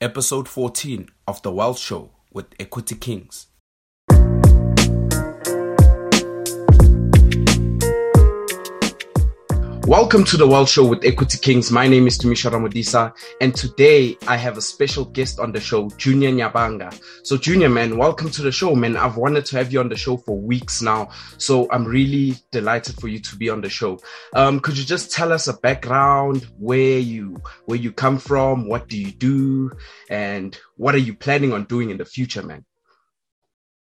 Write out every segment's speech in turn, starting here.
episode 14 of The Wealth Show with Equity Kings. Welcome to the Wealth Show with Equity Kings. My name is Tumisho Ramodisa, and today I have a special guest on the show, Junior Nyabanga. So, Junior, man, welcome to the show, man. I've wanted to have you on the show for weeks now, so I'm really delighted for you to be on the show. Um, could you just tell us a background, where you where you come from, what do you do, and what are you planning on doing in the future, man?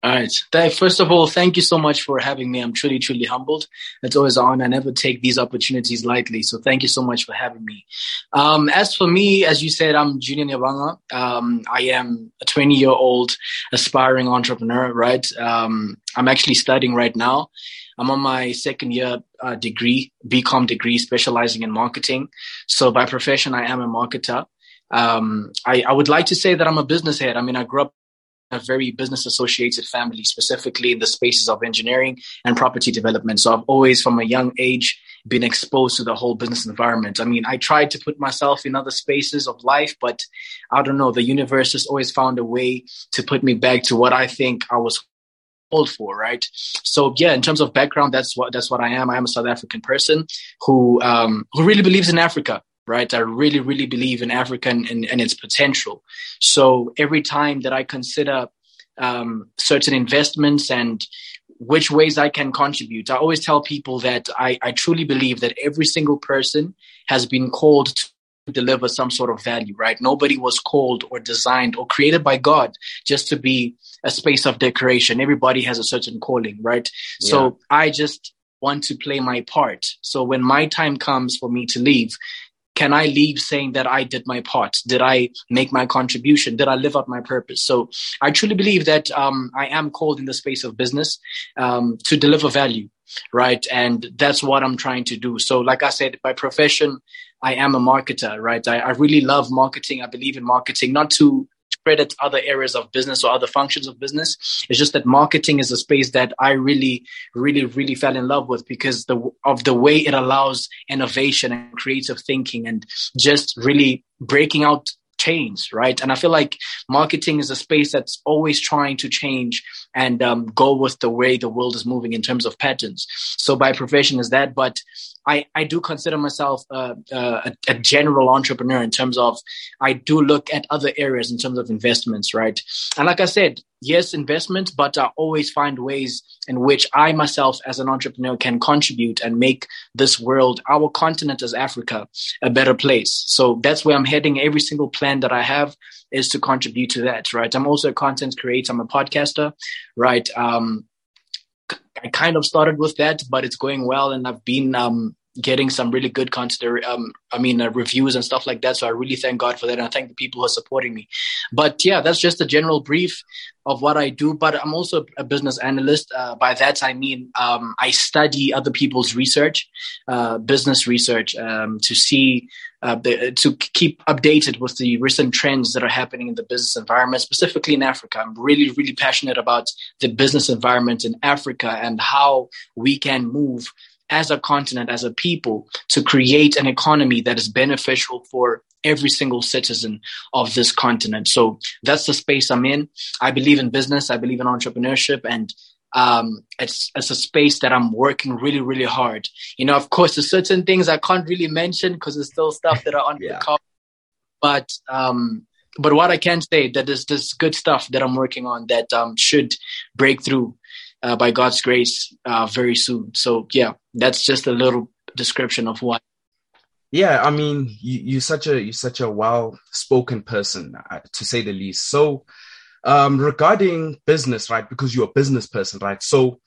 All right. First of all, thank you so much for having me. I'm truly, truly humbled. It's always an honor. I never take these opportunities lightly. So thank you so much for having me. Um, as for me, as you said, I'm Junior Nyabanga. Um, I am a 20 year old aspiring entrepreneur, right? Um, I'm actually studying right now. I'm on my second year uh, degree, BCom degree, specializing in marketing. So by profession, I am a marketer. Um, I, I would like to say that I'm a business head. I mean, I grew up a very business associated family, specifically in the spaces of engineering and property development. So I've always, from a young age, been exposed to the whole business environment. I mean, I tried to put myself in other spaces of life, but I don't know, the universe has always found a way to put me back to what I think I was called for, right? So yeah, in terms of background, that's what that's what I am. I am a South African person who um, who really believes in Africa right? I really, really believe in Africa and, and, and its potential. So every time that I consider um, certain investments and which ways I can contribute, I always tell people that I, I truly believe that every single person has been called to deliver some sort of value, right? Nobody was called or designed or created by God just to be a space of decoration. Everybody has a certain calling, right? Yeah. So I just want to play my part. So when my time comes for me to leave, can I leave saying that I did my part? Did I make my contribution? Did I live up my purpose? So I truly believe that um, I am called in the space of business um, to deliver value, right? And that's what I'm trying to do. So, like I said, by profession, I am a marketer, right? I, I really love marketing. I believe in marketing, not to credit other areas of business or other functions of business. It's just that marketing is a space that I really, really, really fell in love with because the, of the way it allows innovation and creative thinking and just really breaking out chains, right? And I feel like marketing is a space that's always trying to change and um, go with the way the world is moving in terms of patterns. So by profession is that, but I, I do consider myself uh, a, a, general entrepreneur in terms of I do look at other areas in terms of investments, right? And like I said, yes, investments, but I always find ways in which I myself as an entrepreneur can contribute and make this world, our continent as Africa, a better place. So that's where I'm heading. Every single plan that I have is to contribute to that, right? I'm also a content creator. I'm a podcaster, right? Um, I kind of started with that, but it's going well, and I've been um, getting some really good consider um i mean uh, reviews and stuff like that so i really thank god for that and i thank the people who are supporting me. But yeah that's just a general brief of what i do but i'm also a business analyst. Uh, by that i mean um, i study other people's research uh, business research um, to see uh, to keep updated with the recent trends that are happening in the business environment, specifically in Africa. I'm really, really passionate about the business environment in Africa and how we can move as a continent, as a people, to create an economy that is beneficial for every single citizen of this continent. So that's the space I'm in. I believe in business. I believe in entrepreneurship and um, it's it's a space that I'm working really really hard. You know, of course, there's certain things I can't really mention because there's still stuff that are on yeah. the cover. But um, but what I can say that there's this good stuff that I'm working on that um, should break through uh, by God's grace uh, very soon. So yeah, that's just a little description of what. Yeah, I mean, you, you're such a you're such a well-spoken person, uh, to say the least. So, um, regarding business, right? Because you're a business person, right? So,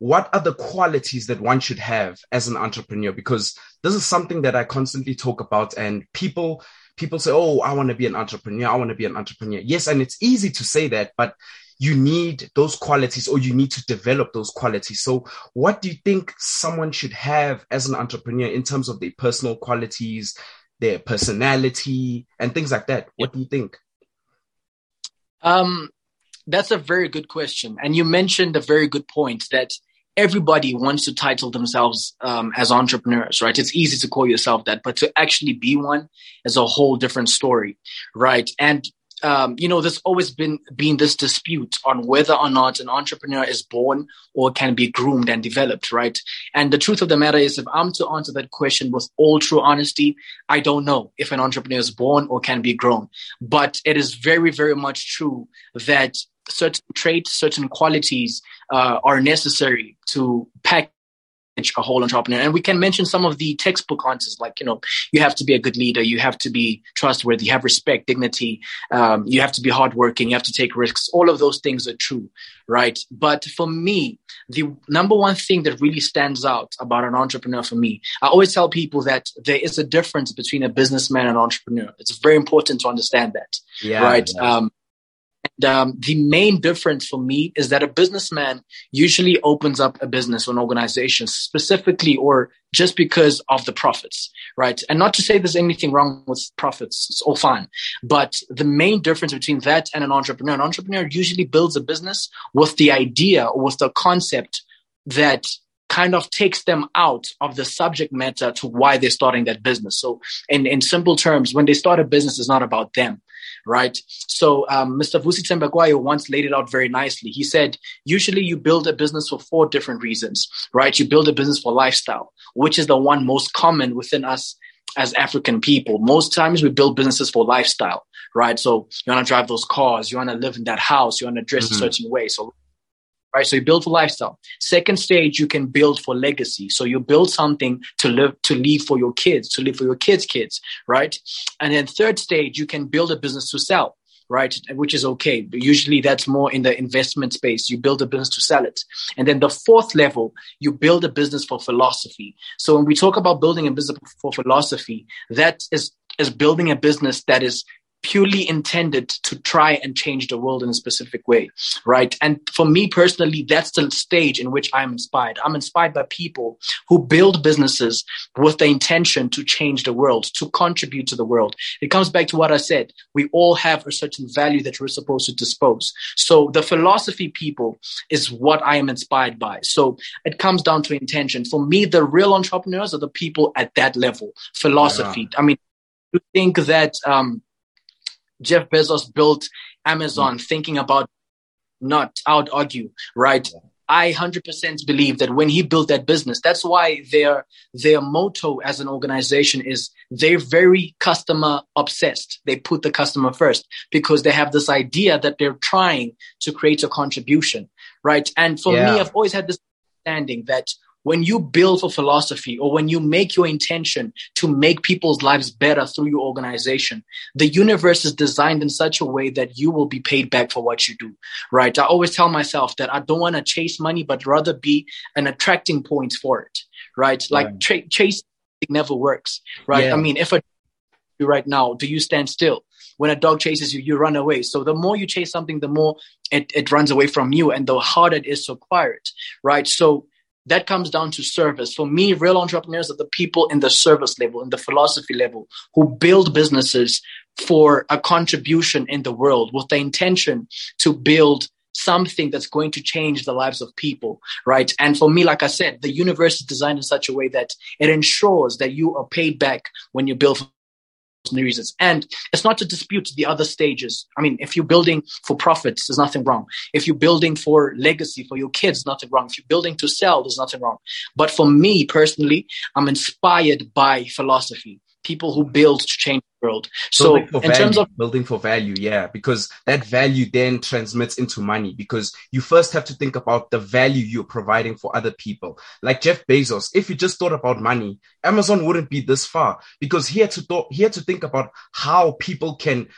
what are the qualities that one should have as an entrepreneur? Because this is something that I constantly talk about, and people people say, "Oh, I want to be an entrepreneur. I want to be an entrepreneur." Yes, and it's easy to say that, but you need those qualities or you need to develop those qualities. So, what do you think someone should have as an entrepreneur in terms of their personal qualities, their personality, and things like that? What do you think? Um, that's a very good question. And you mentioned a very good point that everybody wants to title themselves um, as entrepreneurs, right? It's easy to call yourself that, but to actually be one is a whole different story, right? And um, you know, there's always been been this dispute on whether or not an entrepreneur is born or can be groomed and developed, right? And the truth of the matter is, if I'm to answer that question with all true honesty, I don't know if an entrepreneur is born or can be grown. But it is very, very much true that certain traits, certain qualities uh, are necessary to pack a whole entrepreneur. And we can mention some of the textbook answers, like, you know, you have to be a good leader, you have to be trustworthy, you have respect, dignity, um, you have to be hardworking, you have to take risks. All of those things are true, right? But for me, the number one thing that really stands out about an entrepreneur for me, I always tell people that there is a difference between a businessman and an entrepreneur. It's very important to understand that, yeah, right? Um, um, the main difference for me is that a businessman usually opens up a business or an organization specifically or just because of the profits, right? And not to say there's anything wrong with profits, it's all fine. But the main difference between that and an entrepreneur, an entrepreneur usually builds a business with the idea or with the concept that kind of takes them out of the subject matter to why they're starting that business. So in, in simple terms, when they start a business, it's not about them right? So um, Mr. Vusi Thembekwayo once laid it out very nicely. He said, usually you build a business for four different reasons, right? You build a business for lifestyle, which is the one most common within us as African people. Most times we build businesses for lifestyle, right? So you want to drive those cars, you want to live in that house, you want to dress mm-hmm. a certain way. So right? So you build for lifestyle. Second stage, you can build for legacy. So you build something to live, to leave for your kids, to live for your kids' kids, right? And then third stage, you can build a business to sell right? Which is okay. But usually that's more in the investment space. You build a business to sell it. And then the fourth level, you build a business for philosophy. So when we talk about building a business for philosophy, that is, is building a business that is purely intended to try and change the world in a specific way, right? And for me personally, that's the stage in which I'm inspired. I'm inspired by people who build businesses with the intention to change the world, to contribute to the world. It comes back to what I said. We all have a certain value that we're supposed to dispose. So the philosophy people is what I am inspired by. So it comes down to intention. For me, the real entrepreneurs are the people at that level. Philosophy. Yeah. I mean, you think that um, Jeff Bezos built Amazon mm-hmm. thinking about not, would argue, right? I 100% believe that when he built that business, that's why their, their motto as an organization is they're very customer obsessed. They put the customer first because they have this idea that they're trying to create a contribution, right? And for yeah. me, I've always had this understanding that when you build for philosophy or when you make your intention to make people's lives better through your organization, the universe is designed in such a way that you will be paid back for what you do, right? I always tell myself that I don't want to chase money, but rather be an attracting point for it, right? Like tra- chase never works, right? Yeah. I mean, if a you right now, do you stand still? When a dog chases you, you run away. So the more you chase something, the more it, it runs away from you and the harder it is to acquire it, right? So that comes down to service. For me, real entrepreneurs are the people in the service level, in the philosophy level, who build businesses for a contribution in the world with the intention to build something that's going to change the lives of people, right? And for me, like I said, the universe is designed in such a way that it ensures that you are paid back when you build reasons. And it's not to dispute the other stages. I mean, if you're building for profits, there's nothing wrong. If you're building for legacy for your kids, nothing wrong. If you're building to sell, there's nothing wrong. But for me personally, I'm inspired by philosophy people who build to change world. So in value, terms of building for value, yeah, because that value then transmits into money because you first have to think about the value you're providing for other people. Like Jeff Bezos, if you just thought about money, Amazon wouldn't be this far because he had to th- he had to think about how people can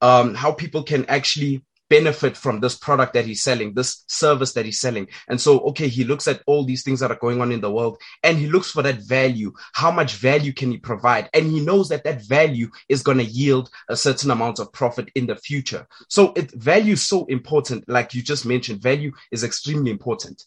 um, how people can actually benefit from this product that he's selling, this service that he's selling. And so, okay, he looks at all these things that are going on in the world and he looks for that value. How much value can he provide? And he knows that that value is going to yield a certain amount of profit in the future. So it value is so important. Like you just mentioned, value is extremely important.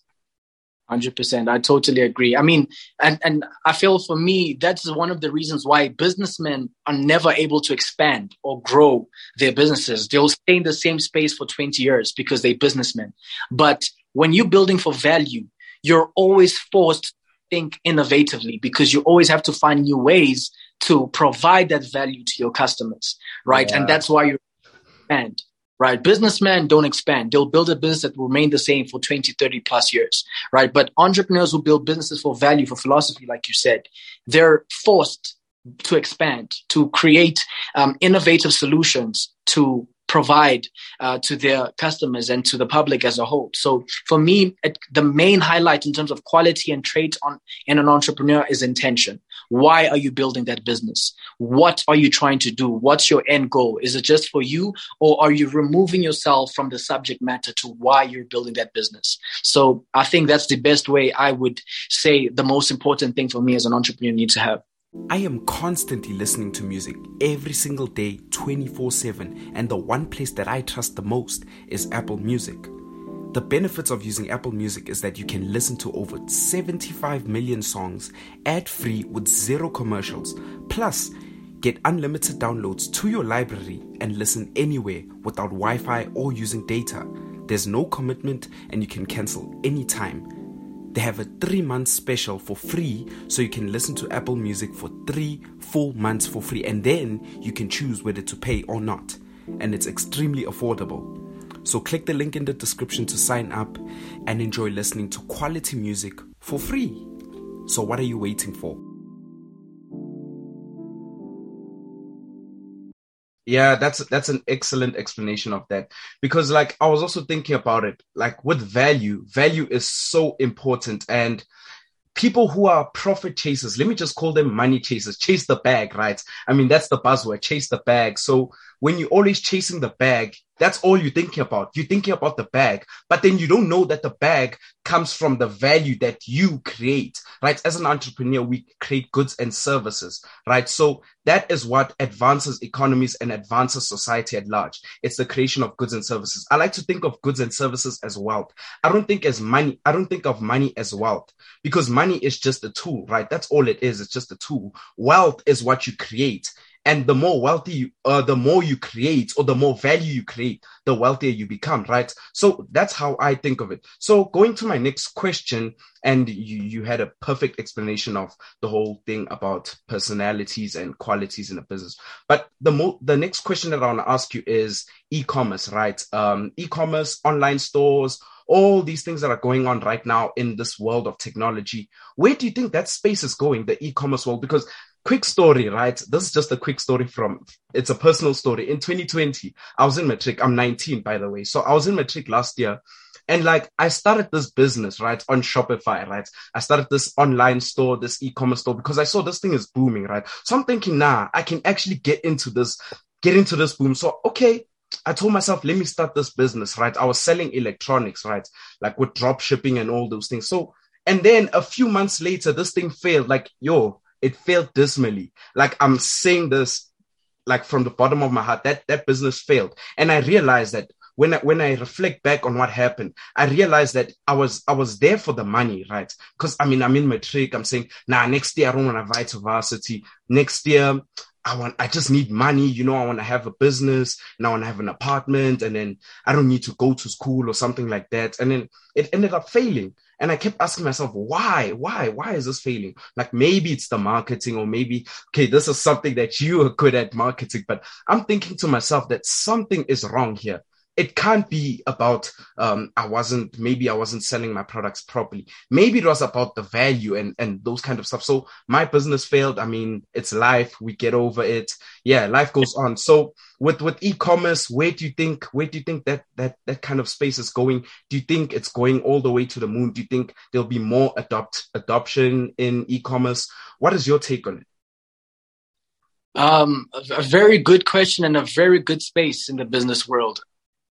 Hundred percent. I totally agree. I mean, and and I feel for me that's one of the reasons why businessmen are never able to expand or grow their businesses. They'll stay in the same space for twenty years because they're businessmen. But when you're building for value, you're always forced to think innovatively because you always have to find new ways to provide that value to your customers, right? Yeah. And that's why you're expand right? Businessmen don't expand. They'll build a business that will remain the same for 20, 30 plus years, right? But entrepreneurs who build businesses for value, for philosophy, like you said, they're forced to expand, to create um, innovative solutions to provide uh, to their customers and to the public as a whole. So for me, it, the main highlight in terms of quality and traits on in an entrepreneur is intention. Why are you building that business? What are you trying to do? What's your end goal? Is it just for you or are you removing yourself from the subject matter to why you're building that business? So I think that's the best way I would say the most important thing for me as an entrepreneur needs to have. I am constantly listening to music every single day, 24 7, and the one place that I trust the most is Apple Music. The benefits of using Apple Music is that you can listen to over 75 million songs ad free with zero commercials, plus, get unlimited downloads to your library and listen anywhere without Wi Fi or using data. There's no commitment and you can cancel anytime. They have a three month special for free, so you can listen to Apple Music for three full months for free, and then you can choose whether to pay or not. And it's extremely affordable. So click the link in the description to sign up and enjoy listening to quality music for free. So, what are you waiting for? Yeah, that's that's an excellent explanation of that because like I was also thinking about it like with value, value is so important and people who are profit chasers, let me just call them money chasers, chase the bag, right? I mean, that's the buzzword, chase the bag. So when you're always chasing the bag, that's all you're thinking about. You're thinking about the bag, but then you don't know that the bag comes from the value that you create, right? As an entrepreneur, we create goods and services, right? So that is what advances economies and advances society at large. It's the creation of goods and services. I like to think of goods and services as wealth. I don't think as money. I don't think of money as wealth because money is just a tool, right? That's all it is. It's just a tool. Wealth is what you create and the more wealthy you, uh, the more you create or the more value you create the wealthier you become right? So that's how i think of it. So going to my next question and you you had a perfect explanation of the whole thing about personalities and qualities in a business. But the mo- the next question that i want to ask you is e-commerce right? Um e-commerce online stores all these things that are going on right now in this world of technology. Where do you think that space is going the e-commerce world? Because quick story, right? This is just a quick story from, it's a personal story. In 2020, I was in matric. I'm 19, by the way. So I was in matric last year. And like, I started this business, right? On Shopify, right? I started this online store, this e-commerce store because I saw this thing is booming, right? So I'm thinking, nah, I can actually get into this, get into this boom. So, okay. I told myself, let me start this business, right? I was selling electronics, right? Like with drop shipping and all those things. So, and then a few months later, this thing failed. Like, yo, it failed dismally. Like I'm saying this like from the bottom of my heart that that business failed. And I realized that when I, when I reflect back on what happened, I realized that I was I was there for the money, right? Because I mean I'm in matric. I'm saying, nah, next year I don't want to vie to varsity. Next year I want I just need money, you know, I want to have a business and I want to have an apartment and then I don't need to go to school or something like that. And then it ended up failing. And I kept asking myself, why? Why? Why is this failing? Like maybe it's the marketing, or maybe, okay, this is something that you are good at marketing. But I'm thinking to myself that something is wrong here it can't be about um, I wasn't maybe I wasn't selling my products properly. Maybe it was about the value and and those kind of stuff. So my business failed. I mean, it's life. We get over it. Yeah, life goes on. So with with e-commerce, where do you think where do you think that that that kind of space is going? Do you think it's going all the way to the moon? Do you think there'll be more adopt adoption in e-commerce? What is your take on it? Um, a very good question and a very good space in the business world.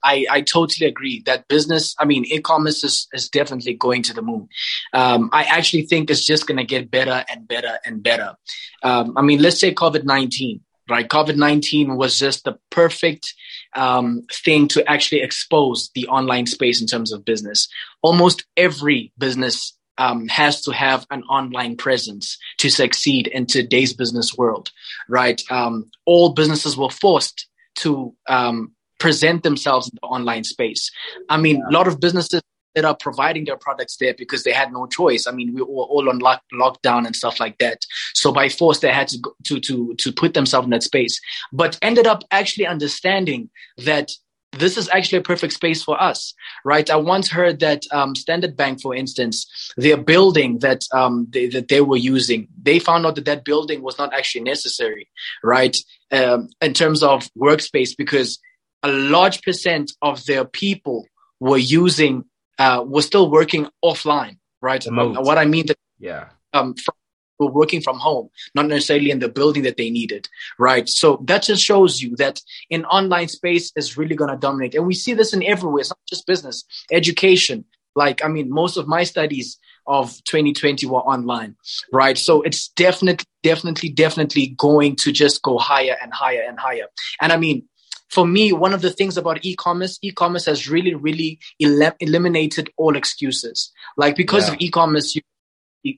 I, I totally agree that business, I mean, e-commerce is, is definitely going to the moon. Um, I actually think it's just going to get better and better and better. Um, I mean, let's say COVID-19, right? COVID-19 was just the perfect um, thing to actually expose the online space in terms of business. Almost every business um, has to have an online presence to succeed in today's business world, right? Um, all businesses were forced to um, present themselves in the online space. I mean, yeah. a lot of businesses that are providing their products there because they had no choice. I mean, we were all on lock, lockdown and stuff like that. So by force, they had to go, to to to put themselves in that space. But ended up actually understanding that this is actually a perfect space for us, right? I once heard that um, Standard Bank, for instance, their building that um, they, that they were using, they found out that that building was not actually necessary, right? Um, in terms of workspace, because a large percent of their people were using, uh, were still working offline, right? What I mean that, yeah, um, from were working from home, not necessarily in the building that they needed, right? So that just shows you that in online space is really going to dominate. And we see this in everywhere. It's not just business, education. Like, I mean, most of my studies of 2020 were online, right? So it's definitely, definitely, definitely going to just go higher and higher and higher. And I mean, for me, one of the things about e-commerce, e-commerce has really, really el- eliminated all excuses. Like because yeah. of e-commerce, you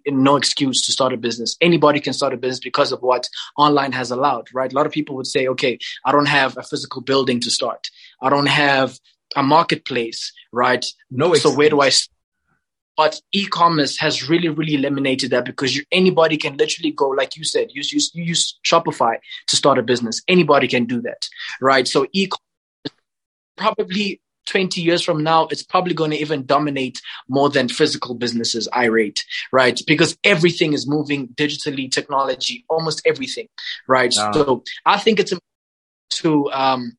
no excuse to start a business. Anybody can start a business because of what online has allowed, right? A lot of people would say, okay, I don't have a physical building to start. I don't have a marketplace, right? No excuse. So where do I but e-commerce has really, really eliminated that because you, anybody can literally go, like you said, use, use, you use Shopify to start a business. Anybody can do that, right? So e-commerce probably 20 years from now, it's probably going to even dominate more than physical businesses, I rate, right? Because everything is moving digitally, technology, almost everything, right? So I think it's to, um,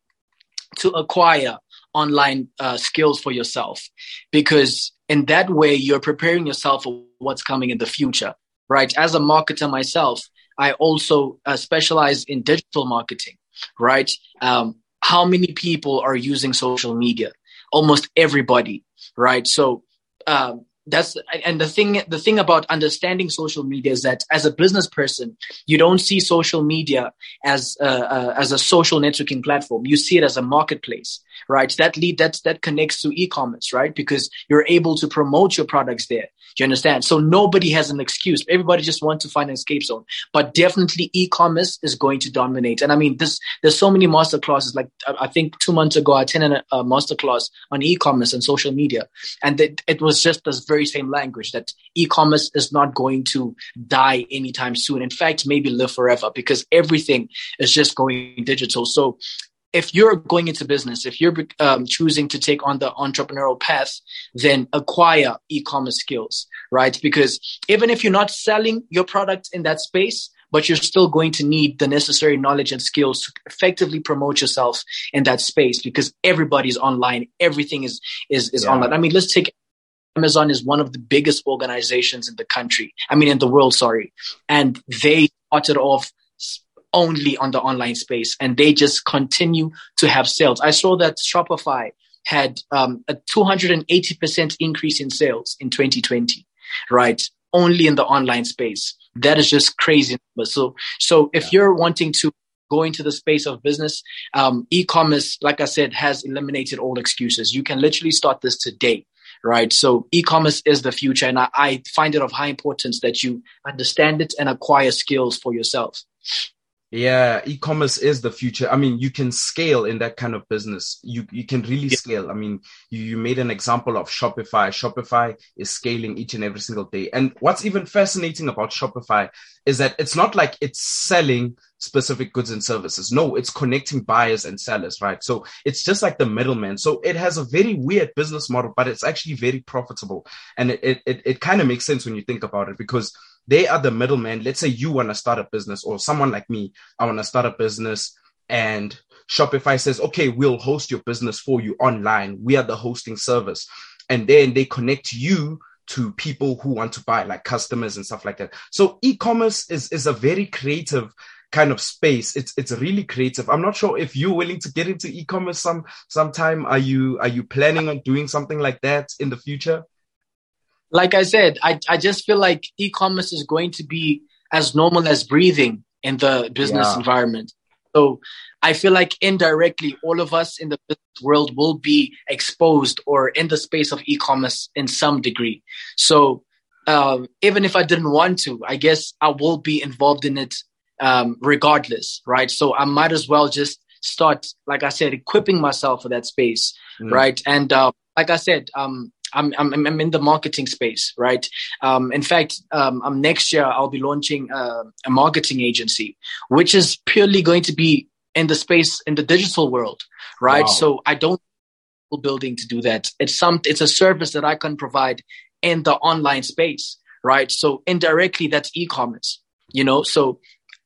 to acquire online uh, skills for yourself because in that way you're preparing yourself for what's coming in the future right as a marketer myself i also uh, specialize in digital marketing right um, how many people are using social media? Almost everybody, right? So um, that's and the thing the thing about understanding social media is that as a business person you don't see social media as a, uh, as a social networking platform. You see it as a marketplace right? That lead that that connects to e-commerce right? Because you're able to promote your products there. Do you understand? So nobody has an excuse. Everybody just wants to find an escape zone. But definitely e-commerce is going to dominate. And i mean this there's so many master classes like i think two months ago i attended a, master class on e-commerce and social media. And it, it was just this very same language that e-commerce is not going to die anytime soon. In fact, maybe live forever because everything is just going digital. So if you're going into business, if you're um, choosing to take on the entrepreneurial path, then acquire e-commerce skills, right? Because even if you're not selling your product in that space, but you're still going to need the necessary knowledge and skills to effectively promote yourself in that space because everybody's online. Everything is, is, is yeah. online. I mean, let's take Amazon is one of the biggest organizations in the country. I mean, in the world, sorry. And they started off only on the online space and they just continue to have sales. I saw that Shopify had um, a 280% increase in sales in 2020, right? Only in the online space. That is just crazy. So, so if yeah. you're wanting to go into the space of business, um, e-commerce, like I said, has eliminated all excuses. You can literally start this today right? So e-commerce is the future. And I, I find it of high importance that you understand it and acquire skills for yourself. Yeah, e-commerce is the future. I mean, you can scale in that kind of business. You you can really yeah. scale. I mean, you, you made an example of Shopify. Shopify is scaling each and every single day. And what's even fascinating about Shopify is that it's not like it's selling specific goods and services. No, it's connecting buyers and sellers, right? So it's just like the middleman. So it has a very weird business model, but it's actually very profitable. And it it it, it kind of makes sense when you think about it because they are the middleman. Let's say you want to start a business or someone like me, I want to start a business and Shopify says, okay, we'll host your business for you online. We are the hosting service. And then they connect you to people who want to buy, like customers and stuff like that. So e-commerce is, is a very creative kind of space. It's it's really creative. I'm not sure if you're willing to get into e-commerce some sometime. Are you are you planning on doing something like that in the future? Like I said, I, I just feel like e-commerce is going to be as normal as breathing in the business yeah. environment. So I feel like indirectly, all of us in the business world will be exposed or in the space of e-commerce in some degree. So um, even if I didn't want to, I guess I will be involved in it um, regardless, right? So I might as well just start, like I said, equipping myself for that space, mm. right? And uh, like I said, um, I'm, I'm, I'm in the marketing space, right? Um, in fact, um, I'm next year I'll be launching a, a marketing agency, which is purely going to be in the space in the digital world, right? Wow. So I don't building to do that. It's some it's a service that I can provide in the online space, right? So indirectly, that's e-commerce, you know. So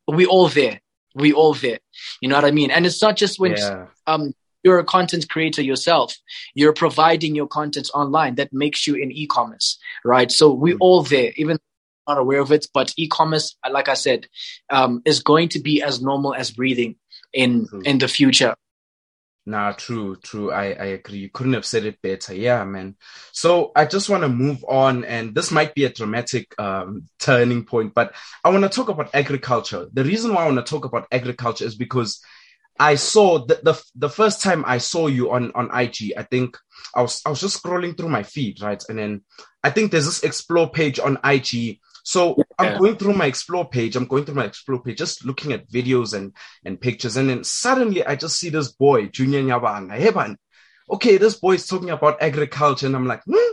we all there, we all there. You know what I mean? And it's not just when yeah. um you're a content creator yourself, you're providing your content online that makes you in e-commerce, right? So we mm-hmm. all there, even not aware of it, but e-commerce, like I said, um, is going to be as normal as breathing in mm-hmm. in the future. Nah, true, true. I, I agree. You couldn't have said it better. Yeah, man. So I just want to move on, and this might be a dramatic um, turning point, but I want to talk about agriculture. The reason why I want to talk about agriculture is because I saw the, the the first time I saw you on on IG. I think I was I was just scrolling through my feed, right, and then I think there's this explore page on IG so yeah. I'm going through my explore page. I'm going through my explore page, just looking at videos and, and pictures. And then suddenly I just see this boy, Junior Nyabanga. Hey, man. Okay, this boy is talking about agriculture. And I'm like, hmm,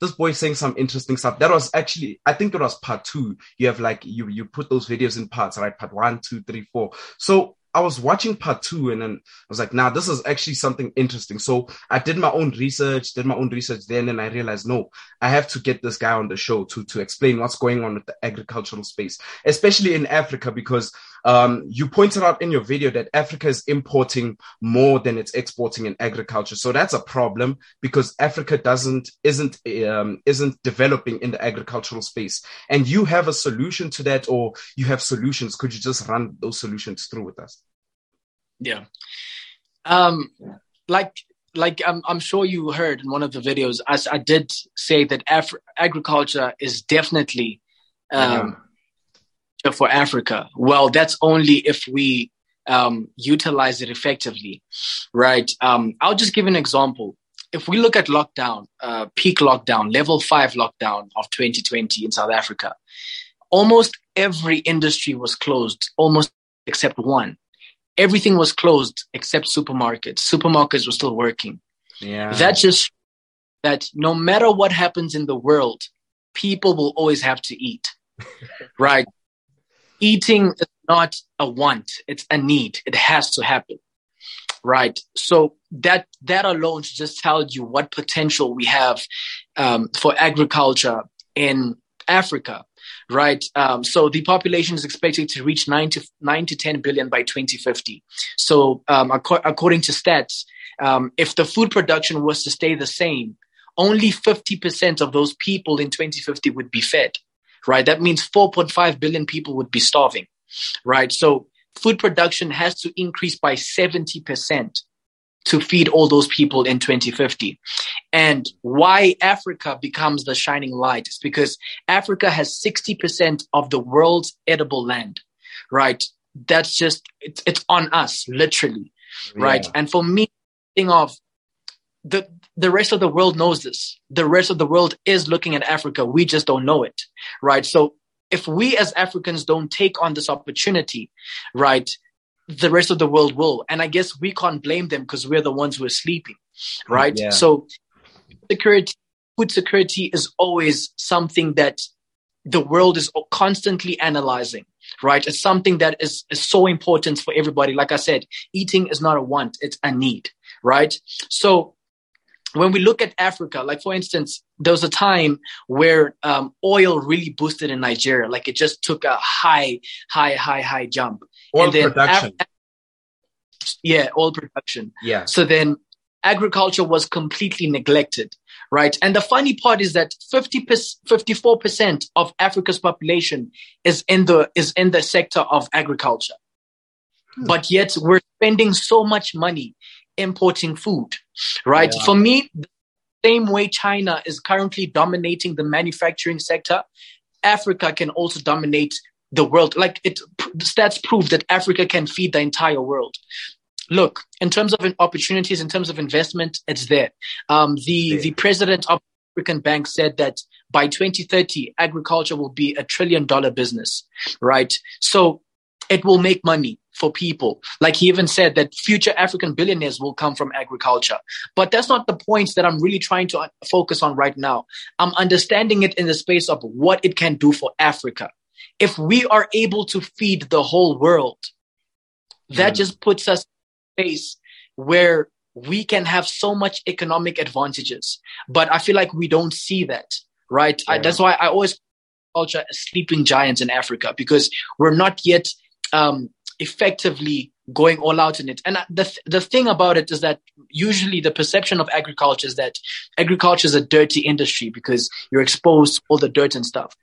this boy saying some interesting stuff. That was actually, I think it was part two. You have like, you, you put those videos in parts, right? Part one, two, three, four. So I was watching part two and then I was like, nah, this is actually something interesting. So I did my own research, did my own research then, and I realized, no, I have to get this guy on the show to, to explain what's going on with the agricultural space, especially in Africa, because um, you pointed out in your video that Africa is importing more than it's exporting in agriculture. So that's a problem because Africa doesn't, isn't, um, isn't developing in the agricultural space. And you have a solution to that or you have solutions. Could you just run those solutions through with us? Yeah. Um, like, like I'm, I'm sure you heard in one of the videos, I, I did say that Af- agriculture is definitely um, for Africa? Well, that's only if we um, utilize it effectively, right? Um, I'll just give an example. If we look at lockdown, uh, peak lockdown, level five lockdown of 2020 in South Africa, almost every industry was closed, almost except one. Everything was closed except supermarkets. Supermarkets were still working. Yeah. That just that no matter what happens in the world, people will always have to eat. right? Eating is not a want, it's a need. It has to happen. Right. So that that alone just tells you what potential we have um, for agriculture in Africa. Right. Um, so the population is expected to reach 9 to, 9 to 10 billion by 2050. So um, ac- according to stats, um, if the food production was to stay the same, only 50% of those people in 2050 would be fed right? That means 4.5 billion people would be starving, right? So food production has to increase by 70% to feed all those people in 2050. And why Africa becomes the shining light is because Africa has 60% of the world's edible land, right? That's just, it's, it's on us, literally, right? And for me, thing of the, the rest of the world knows this. The rest of the world is looking at Africa. We just don't know it, right? So if we as Africans don't take on this opportunity, right, the rest of the world will. And I guess we can't blame them because we're the ones who are sleeping, right? Yeah. So security, food security is always something that the world is constantly analyzing, right? It's something that is, is so important for everybody. Like I said, eating is not a want, it's a need, right? So when we look at Africa, like for instance, there was a time where um, oil really boosted in Nigeria, like it just took a high, high, high, high jump. Oil and then production. Af- yeah, oil production. Yeah. So then agriculture was completely neglected, right? And the funny part is that 50 54% of Africa's population is in the is in the sector of agriculture. Hmm. But yet we're spending so much money importing food, right? Yeah. For me, the same way China is currently dominating the manufacturing sector, Africa can also dominate the world. Like it, stats prove that Africa can feed the entire world. Look, in terms of opportunities, in terms of investment, it's there. Um, the yeah. the president of African Bank said that by 2030, agriculture will be a trillion dollar business, right? So it will make money for people. Like he even said that future African billionaires will come from agriculture. But that's not the points that I'm really trying to focus on right now. I'm understanding it in the space of what it can do for Africa. If we are able to feed the whole world, that mm. just puts us in a space where we can have so much economic advantages. But I feel like we don't see that, right? Yeah. I, that's why I always call culture sleeping giants in Africa because we're not yet um, effectively going all out in it. And the th- the thing about it is that usually the perception of agriculture is that agriculture is a dirty industry because you're exposed to all the dirt and stuff.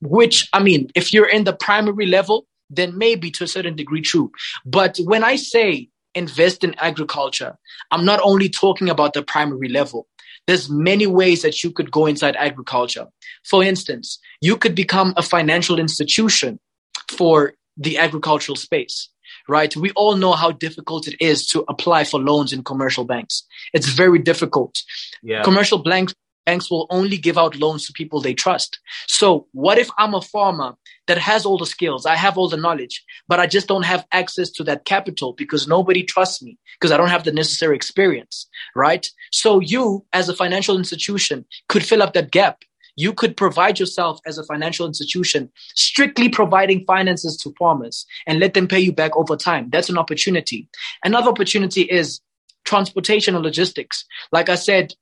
Which I mean, if you're in the primary level, then maybe to a certain degree true. But when I say invest in agriculture, I'm not only talking about the primary level. There's many ways that you could go inside agriculture. For instance, you could become a financial institution for the agricultural space, right? We all know how difficult it is to apply for loans in commercial banks. It's very difficult. Yeah. Commercial banks banks will only give out loans to people they trust. So what if I'm a farmer that has all the skills, I have all the knowledge, but I just don't have access to that capital because nobody trusts me because I don't have the necessary experience, right? So you as a financial institution could fill up that gap you could provide yourself as a financial institution, strictly providing finances to farmers and let them pay you back over time. That's an opportunity. Another opportunity is transportation and logistics. Like I said,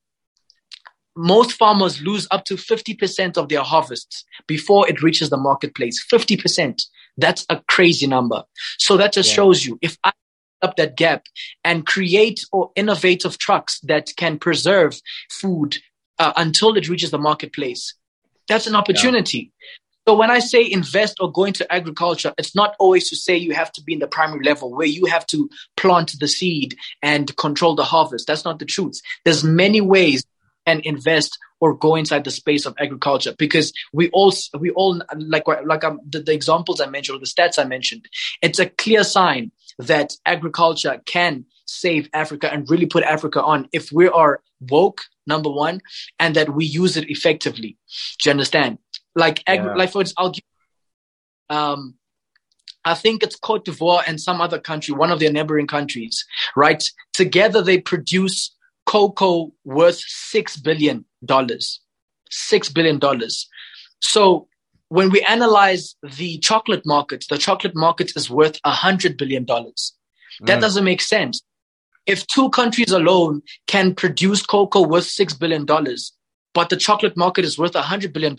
most farmers lose up to 50% of their harvests before it reaches the marketplace. 50%. That's a crazy number. So that just yeah. shows you if I up that gap and create or innovative trucks that can preserve food uh, until it reaches the marketplace. That's an opportunity. Yeah. So when I say invest or go into agriculture, it's not always to say you have to be in the primary level where you have to plant the seed and control the harvest. That's not the truth. There's many ways and invest or go inside the space of agriculture because we all we all like like um, the, the examples I mentioned or the stats I mentioned. It's a clear sign that agriculture can save Africa and really put Africa on if we are woke, number one, and that we use it effectively. Do you understand? Like, yeah. like for give, um, I think it's Cote d'Ivoire and some other country, one of their neighboring countries, right? Together they produce cocoa worth six billion dollars. Six billion dollars. So when we analyze the chocolate market, the chocolate market is worth a hundred billion dollars. That mm. doesn't make sense if two countries alone can produce cocoa worth $6 billion, but the chocolate market is worth $100 billion,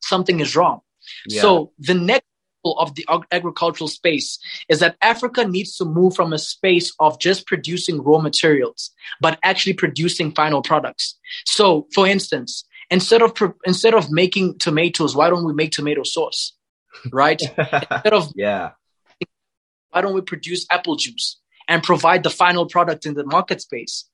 something is wrong. Yeah. So the next of the agricultural space is that Africa needs to move from a space of just producing raw materials, but actually producing final products. So, for instance, instead of instead of making tomatoes, why don't we make tomato sauce? Right? instead of yeah, why don't we produce apple juice? And provide the final product in the market space.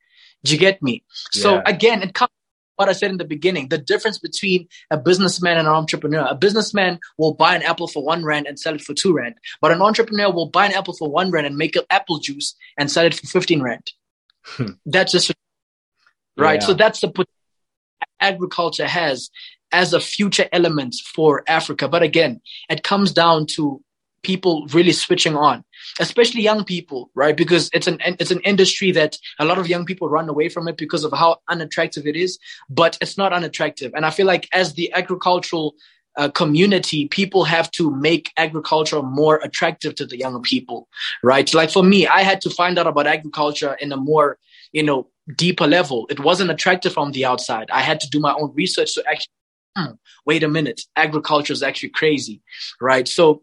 Do you get me? Yeah. So again, it comes what I said in the beginning, the difference between a businessman and an entrepreneur. A businessman will buy an apple for one rand and sell it for two rand, but an entrepreneur will buy an apple for one rand and make an apple juice and sell it for 15 rand. Hmm. that's just right. Yeah. So that's the agriculture has as a future element for Africa. But again, it comes down to people really switching on, especially young people, right? Because it's an it's an industry that a lot of young people run away from it because of how unattractive it is. But it's not unattractive, and I feel like as the agricultural uh, community, people have to make agriculture more attractive to the younger people, right? Like for me, I had to find out about agriculture in a more, you know, deeper level. It wasn't attractive from the outside. I had to do my own research to actually, hmm, wait a minute, agriculture is actually crazy, right? So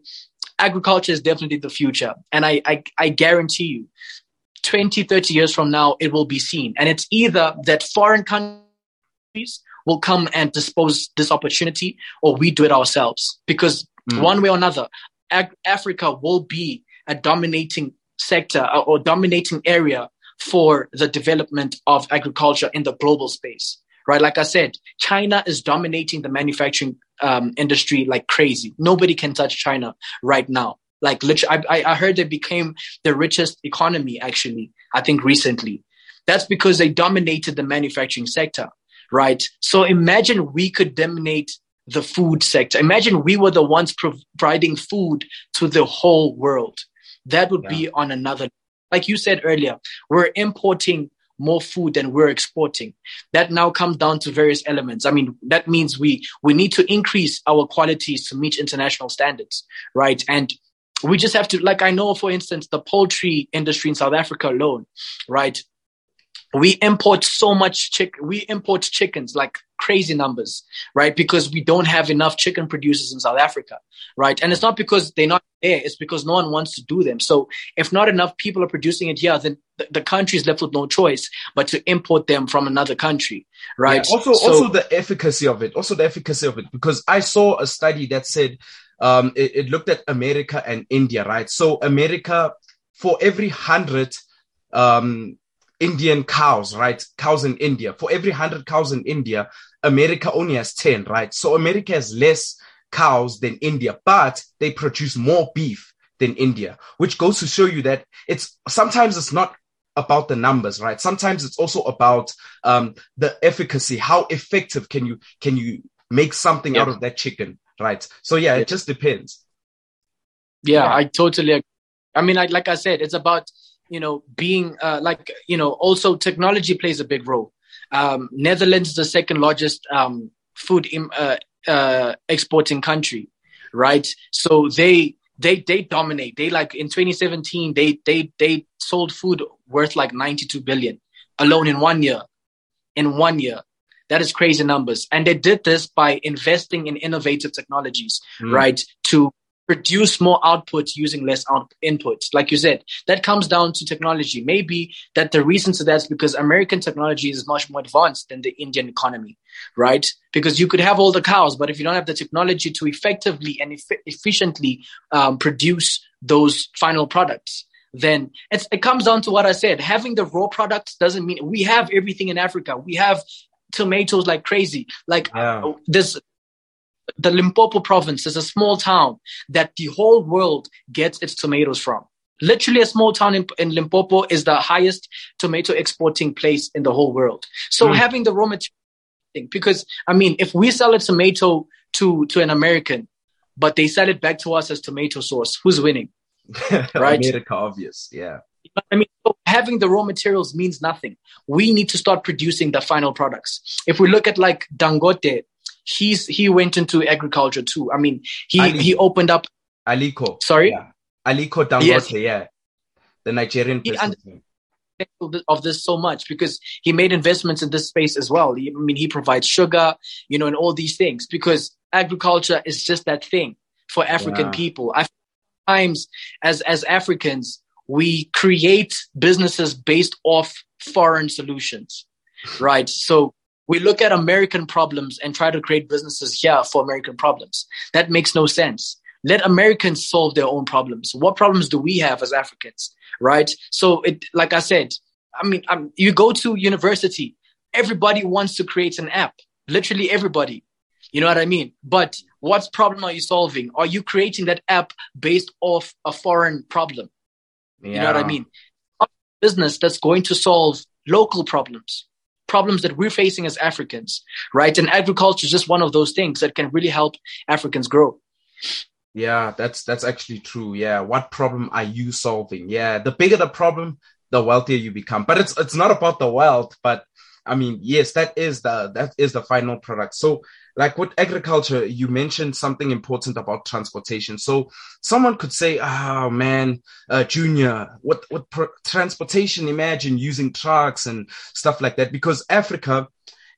agriculture is definitely the future. And I, I, I guarantee you, 20, 30 years from now, it will be seen. And it's either that foreign countries will come and dispose this opportunity or we do it ourselves. Because mm. one way or another, Ag- Africa will be a dominating sector or, uh, or dominating area for the development of agriculture in the global space right? Like I said, China is dominating the manufacturing um, industry like crazy. Nobody can touch China right now. Like literally, I, I heard they became the richest economy actually. I think recently. That's because they dominated the manufacturing sector, right? So imagine we could dominate the food sector. Imagine we were the ones providing food to the whole world. That would yeah. be on another. Like you said earlier, we're importing more food than we're exporting. That now comes down to various elements. I mean, that means we we need to increase our qualities to meet international standards, right? And we just have to, like I know, for instance, the poultry industry in South Africa alone, right? We import so much chicken. We import chickens like crazy numbers, right? Because we don't have enough chicken producers in South Africa, right? And it's not because they're not there. It's because no one wants to do them. So if not enough people are producing it here, then the, the country is left with no choice but to import them from another country, right? Yeah, also, so, also the efficacy of it. Also the efficacy of it, because I saw a study that said um, it, it looked at America and India, right? So America, for every hundred um, Indian cows, right? Cows in India. For every 100 cows in India, America only has 10, right? So America has less cows than India, but they produce more beef than India, which goes to show you that it's sometimes it's not about the numbers, right? Sometimes it's also about um, the efficacy. How effective can you can you make something out of that chicken, right? So yeah, it just depends. Yeah, yeah. I totally. Agree. I mean, I, like I said, it's about you know, being uh, like, you know, also technology plays a big role. Um, Netherlands is the second largest um, food Im- uh, uh, exporting country, right? So they they they dominate. They like in 2017 they they they sold food worth like 92 billion alone in one year. In one year. That is crazy numbers. And they did this by investing in innovative technologies, mm. right? To produce more output using less out- input. Like you said, that comes down to technology. Maybe that the reason to that is because American technology is much more advanced than the Indian economy, right? Because you could have all the cows, but if you don't have the technology to effectively and eff- efficiently um, produce those final products, then it comes down to what I said. Having the raw products doesn't mean we have everything in Africa. We have tomatoes like crazy. Like yeah. this the Limpopo province is a small town that the whole world gets its tomatoes from. Literally, a small town in, in Limpopo is the highest tomato exporting place in the whole world. So mm. having the raw material, because I mean, if we sell a tomato to to an American, but they sell it back to us as tomato sauce, who's winning? right? it obvious. Yeah. I mean, so having the raw materials means nothing. We need to start producing the final products. If we look at like Dangote, he's he went into agriculture too. I mean, he Ali, he opened up Aliko. Sorry, yeah. Aliko Dangote. Yes. Yeah, the Nigerian president. Of this so much because he made investments in this space as well. I mean, he provides sugar, you know, and all these things because agriculture is just that thing for African yeah. people. I times as as Africans we create businesses based off foreign solutions, right? So we look at American problems and try to create businesses here for American problems. That makes no sense. Let Americans solve their own problems. What problems do we have as Africans, right? So, it, like I said, I mean, um, you go to university, everybody wants to create an app. Literally everybody. You know what I mean? But what problem are you solving? Are you creating that app based off a foreign problem? Yeah. You know what I mean? A business that's going to solve local problems problems that we're facing as Africans, right? And agriculture is just one of those things that can really help Africans grow. Yeah, that's that's actually true. Yeah, what problem are you solving? Yeah, the bigger the problem, the wealthier you become. But it's it's not about the wealth, but I mean, yes, that is the that is the final product. So like with agriculture, you mentioned something important about transportation. So someone could say, "Oh man, uh, Junior, what what pr- transportation? Imagine using trucks and stuff like that." Because Africa,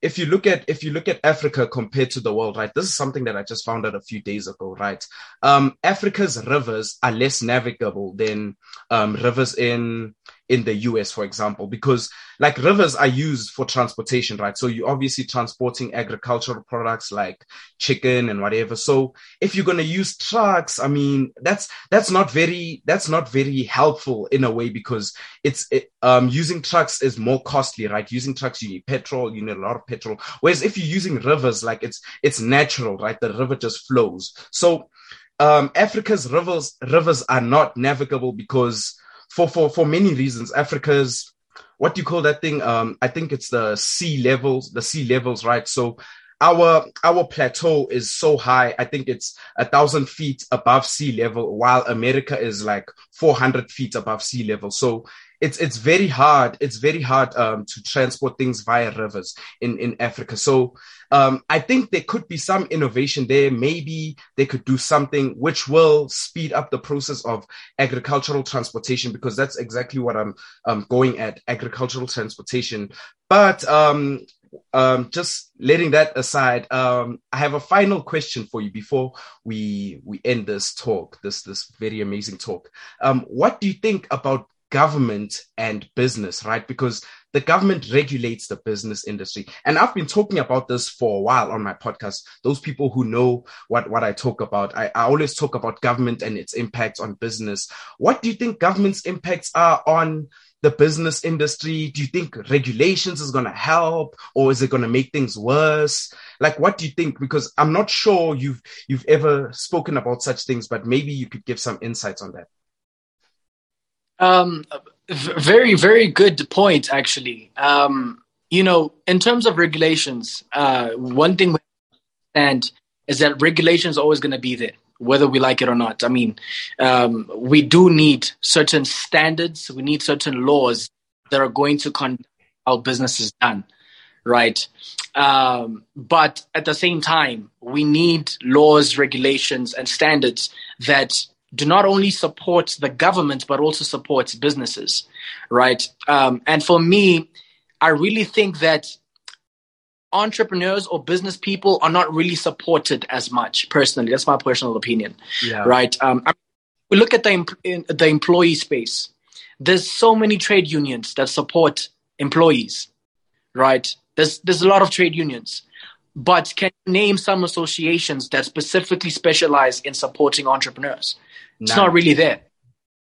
if you look at if you look at Africa compared to the world, right? This is something that I just found out a few days ago, right? Um, Africa's rivers are less navigable than um, rivers in in the US, for example, because like rivers are used for transportation, right? So you're obviously transporting agricultural products like chicken and whatever. So if you're going to use trucks, I mean, that's, that's not very, that's not very helpful in a way because it's, it, um, using trucks is more costly, right? Using trucks, you need petrol, you need a lot of petrol. Whereas if you're using rivers, like it's, it's natural, right? The river just flows. So, um, Africa's rivers, rivers are not navigable because for for for many reasons. Africa's what do you call that thing? Um, I think it's the sea levels, the sea levels, right? So our our plateau is so high. I think it's a thousand feet above sea level, while America is like 400 feet above sea level. So it's it's very hard. It's very hard um, to transport things via rivers in in Africa. So um, I think there could be some innovation there. Maybe they could do something which will speed up the process of agricultural transportation because that's exactly what I'm um, going at agricultural transportation. But um, um, just letting that aside, um, I have a final question for you before we we end this talk, this this very amazing talk. Um, what do you think about government and business, right? Because the government regulates the business industry. And I've been talking about this for a while on my podcast. Those people who know what, what I talk about, I, I always talk about government and its impact on business. What do you think government's impacts are on the business industry? Do you think regulations is going to help or is it going to make things worse? Like, what do you think? Because I'm not sure you've, you've ever spoken about such things, but maybe you could give some insights on that. Um, very, very good point, actually. Um, you know, in terms of regulations, uh, one thing we understand is that regulation is always going to be there, whether we like it or not. I mean, um, we do need certain standards, we need certain laws that are going to conduct how business is done, right? Um, but at the same time, we need laws, regulations, and standards that do not only support the government but also supports businesses, right? Um, and for me, I really think that entrepreneurs or business people are not really supported as much. Personally, that's my personal opinion, yeah. right? Um, I, we look at the the employee space. There's so many trade unions that support employees, right? There's there's a lot of trade unions. But can you name some associations that specifically specialize in supporting entrepreneurs? It's not really there.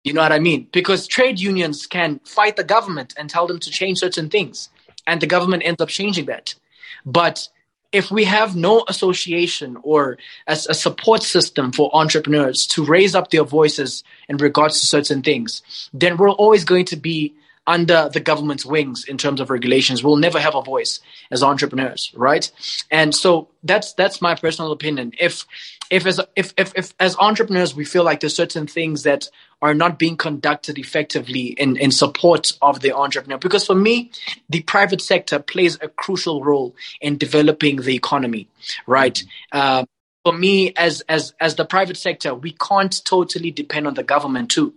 You know what I mean? Because trade unions can fight the government and tell them to change certain things, and the government ends up changing that. But if we have no association or as a support system for entrepreneurs to raise up their voices in regards to certain things, then we're always going to be under the government's wings in terms of regulations. We'll never have a voice as entrepreneurs, right? And so that's that's my personal opinion. If if as if, if if as entrepreneurs we feel like there's certain things that are not being conducted effectively in, in support of the entrepreneur. Because for me, the private sector plays a crucial role in developing the economy, right? Mm-hmm. Uh, for me, as as as the private sector, we can't totally depend on the government too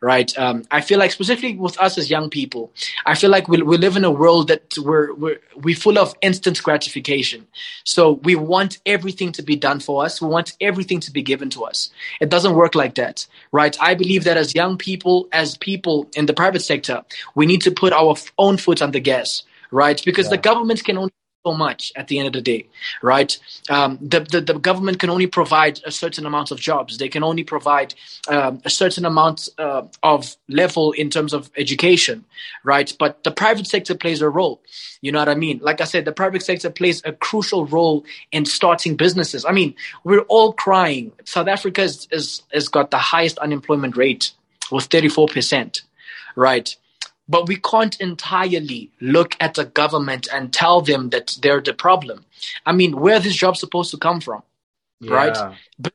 right? Um, I feel like specifically with us as young people, I feel like we, we live in a world that we're, we're, we're full of instant gratification. So we want everything to be done for us. We want everything to be given to us. It doesn't work like that, right? I believe that as young people, as people in the private sector, we need to put our own foot on the gas, right? Because yeah. the government can only so much at the end of the day, right? Um, the, the, the, government can only provide a certain amount of jobs. They can only provide um, a certain amount uh, of level in terms of education, right? But the private sector plays a role. You know what I mean? Like I said, the private sector plays a crucial role in starting businesses. I mean, we're all crying. South Africa is, is, has got the highest unemployment rate with 34%, right? But we can't entirely look at the government and tell them that they're the problem. I mean, where this job supposed to come from, yeah. right? But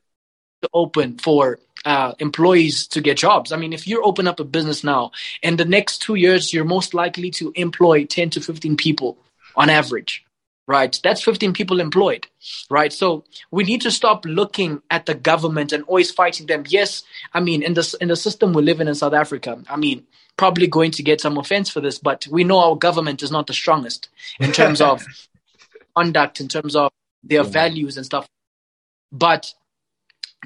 open for uh, employees to get jobs. I mean, if you open up a business now, in the next two years, you're most likely to employ 10 to 15 people on average, right? That's 15 people employed, right? So we need to stop looking at the government and always fighting them. Yes, I mean, in the, in the system we live in in South Africa, I mean, probably going to get some offense for this, but we know our government is not the strongest in terms of conduct, in terms of their values and stuff. But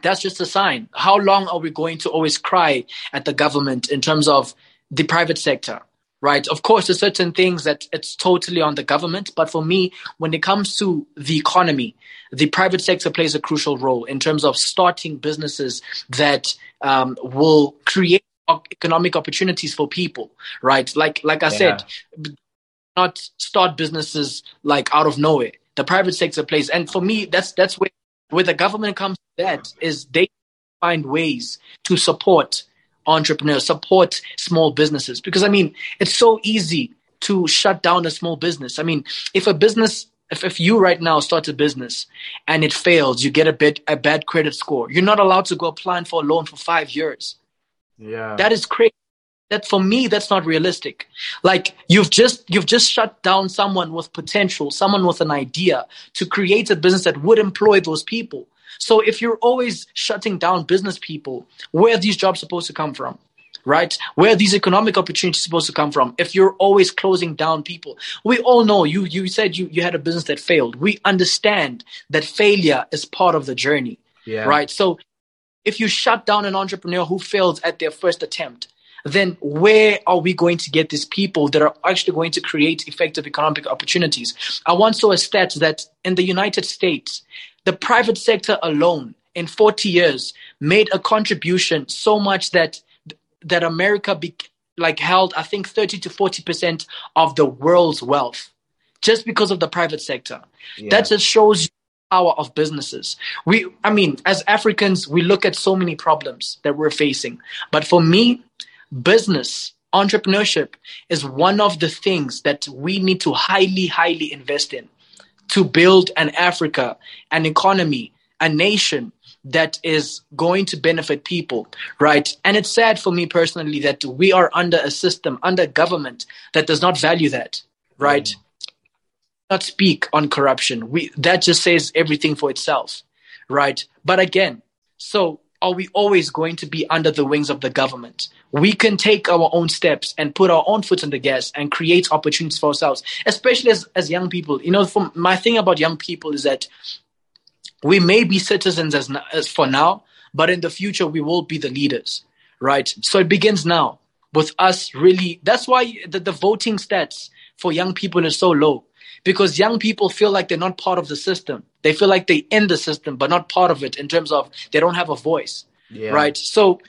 that's just a sign. How long are we going to always cry at the government in terms of the private sector? Right. Of course, there's certain things that it's totally on the government. But for me, when it comes to the economy, the private sector plays a crucial role in terms of starting businesses that um, will create economic opportunities for people, right? Like like I yeah. said, not start businesses like out of nowhere. The private sector plays, and for me, that's that's where where the government comes to that is they find ways to support entrepreneurs, support small businesses. Because I mean, it's so easy to shut down a small business. I mean, if a business if, if you right now start a business and it fails, you get a bit a bad credit score. You're not allowed to go applying for a loan for five years. Yeah. That is crazy. That for me, that's not realistic. Like you've just you've just shut down someone with potential, someone with an idea to create a business that would employ those people. So if you're always shutting down business people, where are these jobs supposed to come from? right? Where are these economic opportunities supposed to come from? If you're always closing down people, we all know you. You said you you had a business that failed. We understand that failure is part of the journey, Yeah. right? So if you shut down an entrepreneur who fails at their first attempt, then where are we going to get these people that are actually going to create effective economic opportunities? I once saw a stat that in the United States, the private sector alone in 40 years made a contribution so much that that America be, like held I think 30 to 40 percent of the world's wealth just because of the private sector. Yeah. That just shows power of businesses. We, I mean, as Africans, we look at so many problems that we're facing. But for me, business, entrepreneurship is one of the things that we need to highly, highly invest in to build an Africa, an economy, a nation that is going to benefit people, right? And it's sad for me personally that we are under a system, under government that does not value that, right? Not speak on corruption. We that just says everything for itself, right? But again, so are we always going to be under the wings of the government? We can take our own steps and put our own foot on the gas and create opportunities for ourselves, especially as, as young people. You know, from my thing about young people is that we may be citizens as, as for now, but in the future we will be the leaders, right? So it begins now with us really. That's why the, the voting stats for young people is so low because young people feel like they're not part of the system. They feel like they're in the system, but not part of it in terms of they don't have a voice, Yeah. right? So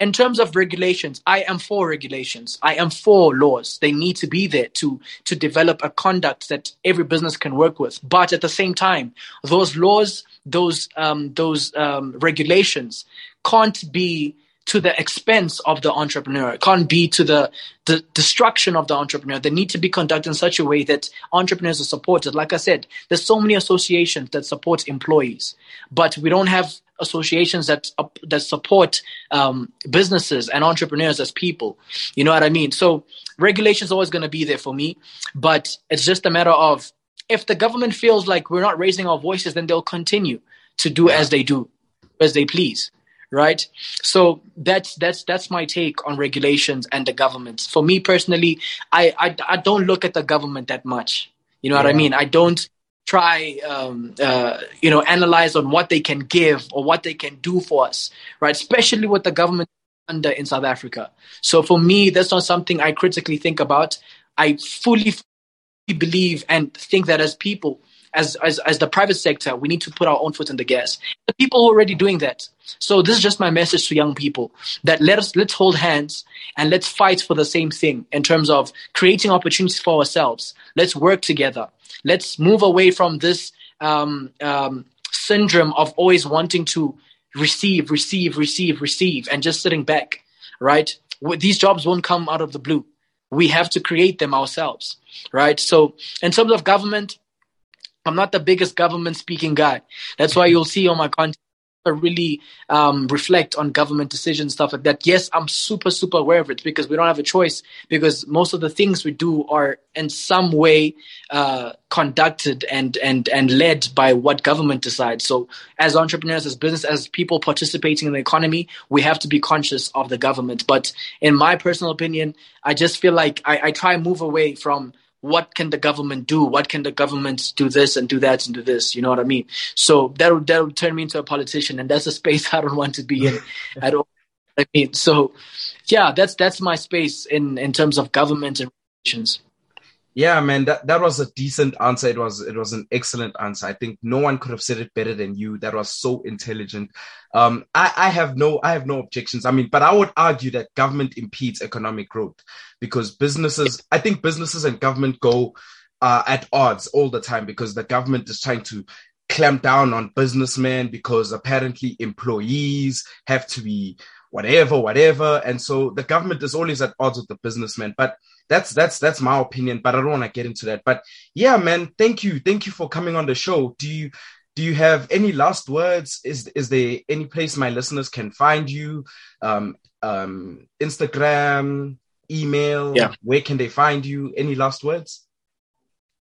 in terms of regulations, I am for regulations. I am for laws. They need to be there to to develop a conduct that every business can work with. But at the same time, those laws, those um, those um, regulations, can't be to the expense of the entrepreneur. It can't be to the the destruction of the entrepreneur. They need to be conducted in such a way that entrepreneurs are supported. Like I said, there's so many associations that support employees, but we don't have associations that uh, that support um, businesses and entrepreneurs as people. You know what I mean? So regulation is always going to be there for me, but it's just a matter of if the government feels like we're not raising our voices, then they'll continue to do as they do, as they please. Right. So that's that's that's my take on regulations and the government. For me personally, I I, I don't look at the government that much. You know what I mean? I don't try um, uh, you know analyze on what they can give or what they can do for us right especially with the government under in south africa so for me that's not something i critically think about i fully, fully believe and think that as people as, as as the private sector we need to put our own foot in the gas the people are already doing that so this is just my message to young people that let us let's hold hands and let's fight for the same thing in terms of creating opportunities for ourselves let's work together let's move away from this um, um, syndrome of always wanting to receive, receive, receive, receive, and just sitting back, right? These jobs won't come out of the blue. We have to create them ourselves, right? So, in terms of government, I'm not the biggest government speaking guy. That's why you'll see on my content really um, reflect on government decisions, stuff like that. Yes, I'm super, super aware of it because we don't have a choice because most of the things we do are in some way uh, conducted and, and, and led by what government decides. So as entrepreneurs, as business, as people participating in the economy, we have to be conscious of the government. But in my personal opinion, I just feel like I, I try and move away from what can the government do? What can the government do this and do that and do this? You know what I mean? So that'll that'll turn me into a politician, and that's a space I don't want to be in at all. I mean, so yeah, that's that's my space in in terms of government and relations. Yeah, man, that, that was a decent answer. It was it was an excellent answer. I think no one could have said it better than you. That was so intelligent. Um, I, I have no I have no objections. I mean, but I would argue that government impedes economic growth because businesses. I think businesses and government go uh, at odds all the time because the government is trying to clamp down on businessmen because apparently employees have to be whatever, whatever, and so the government is always at odds with the businessmen. But that's that's that's my opinion, but I don't want to get into that. But yeah, man, thank you, thank you for coming on the show. Do you do you have any last words? Is is there any place my listeners can find you? Um, um, Instagram, email. Yeah. Where can they find you? Any last words?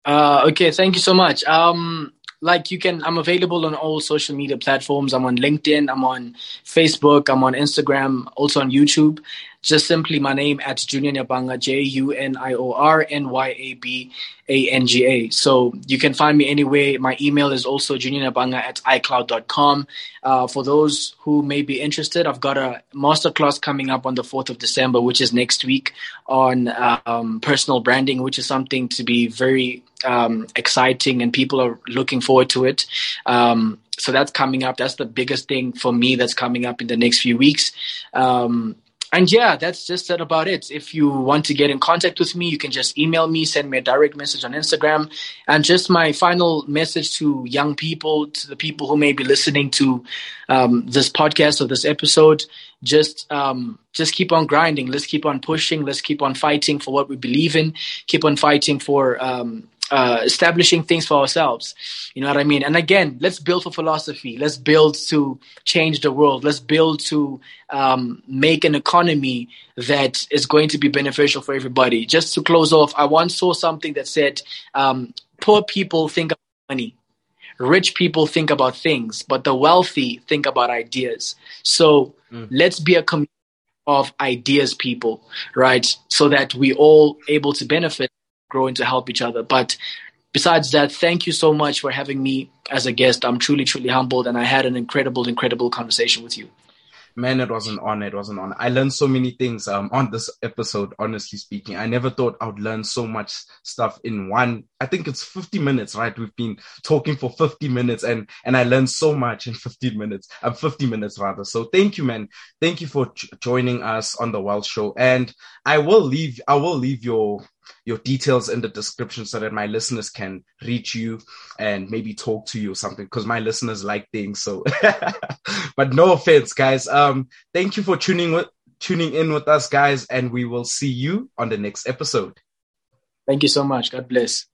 Uh, okay, thank you so much. Um, like you can i'm available on all social media platforms i'm on linkedin i'm on facebook i'm on instagram also on youtube just simply my name at Junior Nyabanga, J U N I O R N Y A B A N G A. So you can find me anywhere. My email is also juniornyabanga at icloud.com. Uh, for those who may be interested, I've got a masterclass coming up on the 4th of December, which is next week on um, personal branding, which is something to be very um, exciting and people are looking forward to it. Um, so that's coming up. That's the biggest thing for me that's coming up in the next few weeks. Um, and yeah, that's just that about it. If you want to get in contact with me, you can just email me, send me a direct message on Instagram. And just my final message to young people, to the people who may be listening to um, this podcast or this episode, just um, just keep on grinding. Let's keep on pushing. Let's keep on fighting for what we believe in. Keep on fighting for um, uh, establishing things for ourselves. You know what I mean? And again, let's build for philosophy. Let's build to change the world. Let's build to um, make an economy that is going to be beneficial for everybody. Just to close off, I once saw something that said, um, poor people think about money. Rich people think about things, but the wealthy think about ideas. So mm. let's be a community of ideas people, right? So that we all able to benefit growing to help each other. But besides that, thank you so much for having me as a guest. I'm truly, truly humbled, and I had an incredible, incredible conversation with you. Man, it was an honor. It was an honor. I learned so many things um, on this episode, honestly speaking. I never thought I would learn so much stuff in one. I think it's 50 minutes, right? We've been talking for 50 minutes and, and I learned so much in 15 minutes, uh, 50 minutes rather. So thank you, man. Thank you for j- joining us on the Wealth Show. And I will leave, I will leave your, your details in the description so that my listeners can reach you and maybe talk to you or something because my listeners like things. So, but no offense, guys. Um, thank you for tuning with tuning in with us, guys, and we will see you on the next episode. Thank you so much. God bless.